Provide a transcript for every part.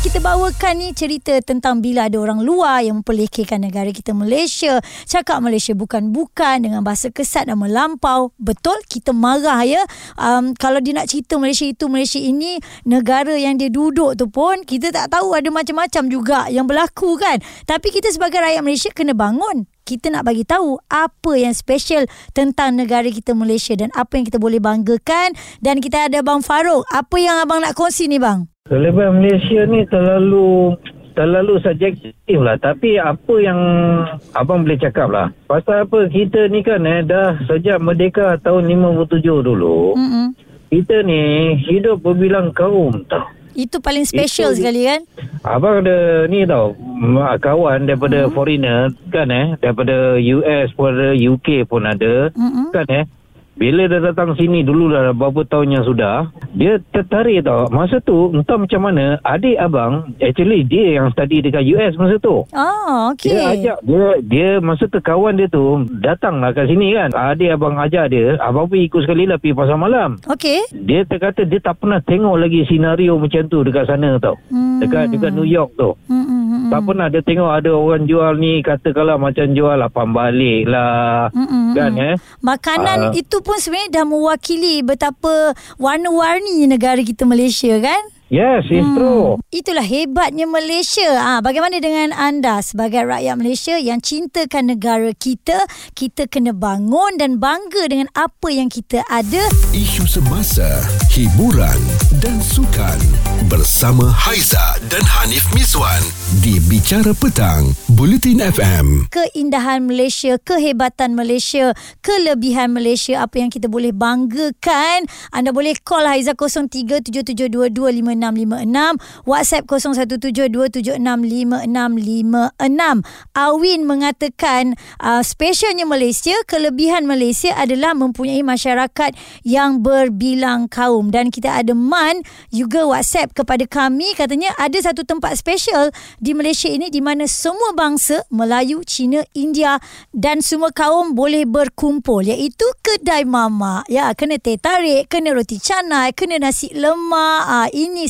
Kita bawakan ni cerita tentang bila ada orang luar yang memperlekehkan negara kita Malaysia. Cakap Malaysia bukan-bukan dengan bahasa kesat dan melampau. Betul, kita marah ya. Um, kalau dia nak cerita Malaysia itu, Malaysia ini, negara yang dia duduk tu pun, kita tak tahu ada macam-macam juga yang berlaku kan. Tapi kita sebagai rakyat Malaysia kena bangun kita nak bagi tahu apa yang special tentang negara kita Malaysia dan apa yang kita boleh banggakan dan kita ada Bang Farouk. Apa yang abang nak kongsi ni bang? Kelebihan Malaysia ni terlalu terlalu subjektif lah. Tapi apa yang abang boleh cakap lah. Pasal apa kita ni kan eh, dah sejak merdeka tahun 57 dulu. Mm-mm. Kita ni hidup berbilang kaum tau. Itu paling special Itu- sekali kan? Abang ada ni tau kawan daripada hmm. foreigner kan eh daripada US pun ada UK pun ada Mm-mm. kan eh bila dia datang sini dulu dah berapa tahun yang sudah dia tertarik tau. Masa tu entah macam mana adik abang actually dia yang study dekat US masa tu. Oh, okey. dia ajak dia dia masa tu kawan dia tu datanglah kat sini kan. Adik abang ajak dia abang pun ikut sekali lah pergi pasar malam. Okey. dia terkata dia tak pernah tengok lagi senario macam tu dekat sana tau. Hmm. dekat dekat New York tu Mm-mm. tak pernah dia tengok ada orang jual ni katakanlah macam jual lapan balik lah Mm-mm. kan eh Makanan Ah. itu pun sebenarnya dah mewakili betapa warna-warni negara kita Malaysia kan? Yes it's true Itulah hebatnya Malaysia. Ah, bagaimana dengan anda sebagai rakyat Malaysia yang cintakan negara kita? Kita kena bangun dan bangga dengan apa yang kita ada. Isu semasa, hiburan dan sukan bersama Haiza dan Hanif Miswan di Bicara Petang, Buletin FM. Keindahan Malaysia, kehebatan Malaysia, kelebihan Malaysia, apa yang kita boleh banggakan. Anda boleh call Haiza 0377225656, WhatsApp 0172765656. Awin mengatakan uh, specialnya Malaysia, kelebihan Malaysia adalah mempunyai masyarakat yang berbilang kaum dan kita ada Man juga WhatsApp kepada kami katanya ada satu tempat special di Malaysia ini di mana semua bangsa Melayu, Cina, India dan semua kaum boleh berkumpul iaitu kedai mama. Ya, kena teh tarik, kena roti canai, kena nasi lemak. Ah, ini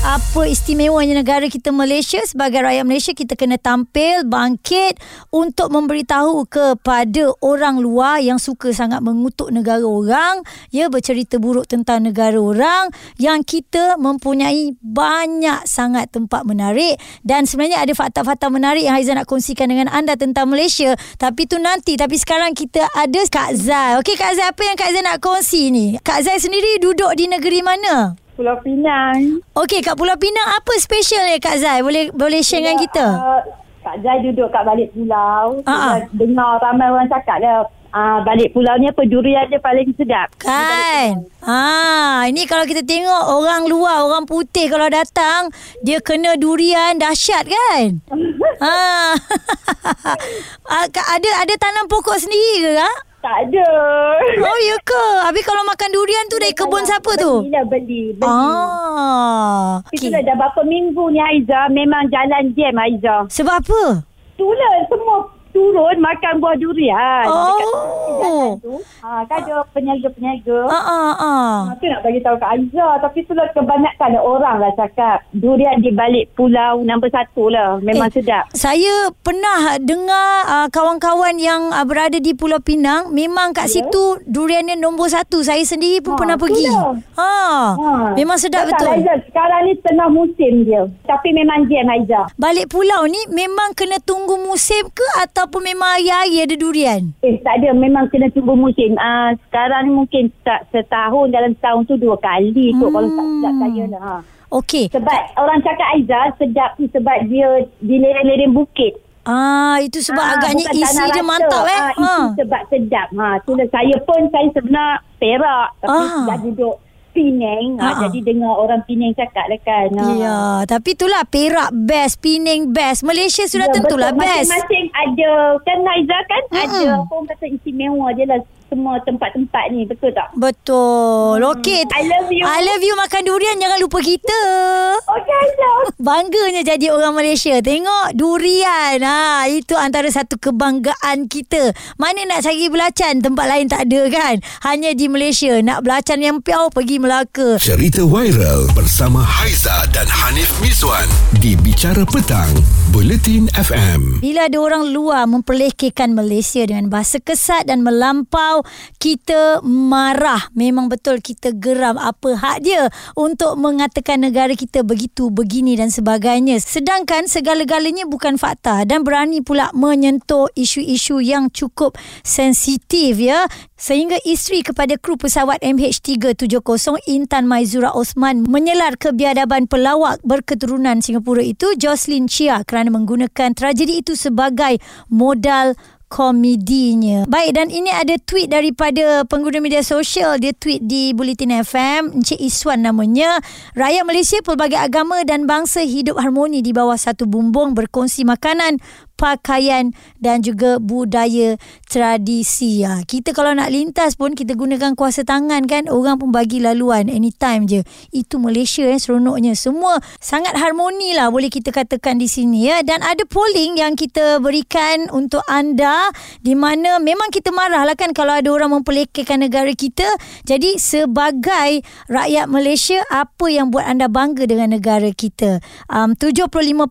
Apa istimewanya negara kita Malaysia sebagai rakyat Malaysia kita kena tampil bangkit untuk memberitahu kepada orang luar yang suka sangat mengutuk negara orang ya bercerita buruk tentang negara orang yang kita mempunyai banyak sangat tempat menarik. Dan sebenarnya ada fakta-fakta menarik yang Haizan nak kongsikan dengan anda tentang Malaysia. Tapi tu nanti tapi sekarang kita ada Kak Zai. Okey Kak Zai apa yang Kak Zai nak kongsi ni? Kak Zai sendiri duduk di negeri mana Pulau Pinang. Okey, kat Pulau Pinang apa special ya Kak Zai? Boleh boleh share dengan kita? Uh, Kak Zai duduk kat balik pulau. Ah, ah. Kita Dengar ramai orang cakap dia. Uh, balik pulau ni apa durian dia paling sedap. Kan? Ha, ini kalau kita tengok orang luar, orang putih kalau datang, dia kena durian dahsyat kan? ha. Ah, Kak, ada ada tanam pokok sendiri ke Kak? Tak ada. Oh ya ke? Habis kalau makan durian tu dari kebun siapa tu? Beli lah beli. beli. Ah. Itu Okay. dah berapa minggu ni Aiza memang jalan jam Aiza. Sebab apa? Itulah semua turun makan buah durian. Oh. Dekat tu. Ha, kan ada peniaga-peniaga. Ah ah. Ha, tu nak bagi tahu kat Aiza. Tapi itulah kebanyakan orang lah cakap. Durian di balik pulau nombor satu lah. Memang Eh, sedap. Saya pernah dengar uh, kawan-kawan yang uh, berada di Pulau Pinang memang kat Ya. situ duriannya nombor satu. Saya sendiri pun Ha, pernah tu pergi. dah. Ha. Ha. Memang sedap Tak, betul. Aiza. Sekarang ni tengah musim dia. Tapi memang jam Aiza. Balik pulau ni memang kena tunggu musim ke ataupun memang hari-hari ada durian? Eh tak ada. Memang kena tunggu musim. Ah sekarang ni mungkin tak setahun dalam setahun tu dua kali kot. Hmm. Kalau tak sedap saya lah. Ha. Okey. Sebab orang cakap Aiza sedap tu sebab dia di lereng-lereng bukit. Ah itu sebab Ah, agaknya isi dia rata. mantap eh. Ah, Itu sebab sedap. Ha, itulah saya pun saya sebenar Perak tapi Ah. dah duduk Penang. Ha, jadi dengar orang Penang cakap lah kan. Ha. Ya, tapi itulah Perak best, Penang best. Malaysia sudah Ya, tentulah betul. best. Masing-masing ada kan Aiza kan Mm-mm. ada orang kata istimewa je lah semua tempat-tempat ni. Betul tak? Betul. Okey. I love you. I love you makan durian jangan lupa kita. Okay, Aisyah. Bangganya jadi orang Malaysia. Tengok durian. Ha, itu antara satu kebanggaan kita. Mana nak cari belacan tempat lain tak ada kan? Hanya di Malaysia nak belacan yang piau pergi Melaka. Cerita viral bersama Haiza dan Hanif Miswan di Bicara Petang, Buletin FM. Bila ada orang luar memperlekehkan Malaysia dengan bahasa kesat dan melampau, kita marah. Memang betul kita geram apa hak dia untuk mengatakan negara kita begitu, begini dan sebagainya. Sedangkan segala-galanya bukan fakta dan berani pula menyentuh isu-isu yang cukup sensitif ya. Sehingga isteri kepada kru pesawat MH370 Intan Maizura Osman menyelar kebiadaban pelawak berketurunan Singapura itu Jocelyn Chia kerana menggunakan tragedi itu sebagai modal komedinya. Baik dan ini ada tweet daripada pengguna media sosial. Dia tweet di Bulletin FM. Encik Iswan namanya. Rakyat Malaysia pelbagai agama dan bangsa hidup harmoni di bawah satu bumbung berkongsi makanan, pakaian dan juga budaya tradisi. Ha, kita kalau nak lintas pun kita gunakan kuasa tangan kan. Orang pun bagi laluan anytime je. Itu Malaysia eh seronoknya. Semua sangat harmoni lah boleh kita katakan di sini ya. Dan ada polling yang kita berikan untuk anda di mana memang kita marah lah kan kalau ada orang memperlekehkan negara kita. Jadi sebagai rakyat Malaysia apa yang buat anda bangga dengan negara kita? Um, 75%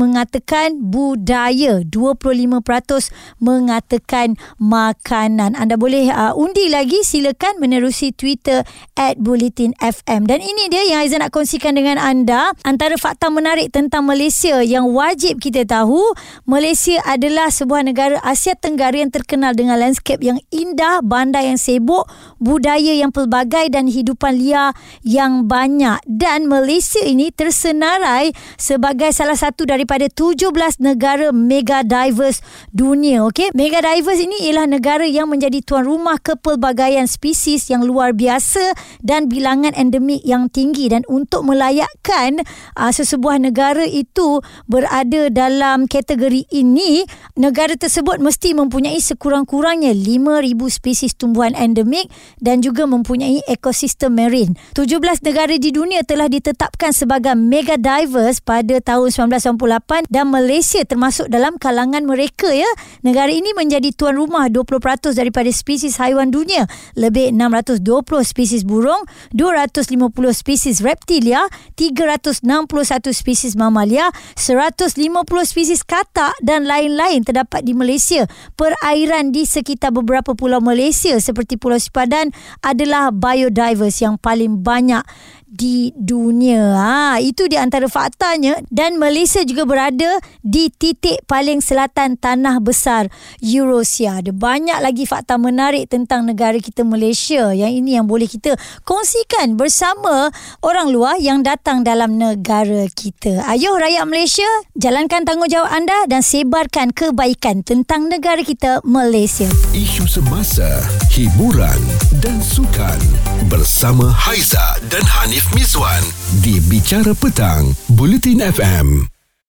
mengatakan budaya budaya 25% mengatakan makanan. Anda boleh uh, undi lagi silakan menerusi Twitter at Bulletin FM dan ini dia yang Aizan nak kongsikan dengan anda. Antara fakta menarik tentang Malaysia yang wajib kita tahu Malaysia adalah sebuah negara Asia Tenggara yang terkenal dengan landscape yang indah bandar yang sibuk budaya yang pelbagai dan hidupan liar yang banyak. Dan Malaysia ini tersenarai sebagai salah satu daripada 17 negara diverse dunia okey? Mega diverse ini ialah negara yang menjadi tuan rumah kepelbagaian spesies yang luar biasa dan bilangan endemik yang tinggi. Dan untuk melayakkan uh, sesebuah negara itu berada dalam kategori ini negara tersebut mesti mempunyai sekurang-kurangnya 5000 spesies tumbuhan endemik dan juga mempunyai ekosistem marine 17 negara di dunia telah ditetapkan sebagai mega diverse pada tahun 1998 dan Malaysia termasuk dalam kalangan mereka ya. Negara ini menjadi tuan rumah 20% daripada spesies haiwan dunia. Lebih 620 spesies burung, 250 spesies reptilia, 361 spesies mamalia, 150 spesies katak dan lain-lain terdapat di Malaysia. Perairan di sekitar beberapa pulau Malaysia seperti Pulau Sipadan adalah biodiverse yang paling banyak di dunia. Ha, itu di antara faktanya dan Malaysia juga berada di titik paling selatan tanah besar Eurasia. Ada banyak lagi fakta menarik tentang negara kita Malaysia. Yang ini yang boleh kita kongsikan bersama orang luar yang datang dalam negara kita. Ayuh rakyat Malaysia, jalankan tanggungjawab anda dan sebarkan kebaikan tentang negara kita Malaysia. Isu semasa, hiburan dan sukan bersama Haiza dan Hanif Miswan di Bicara Petang, Bulletin FM.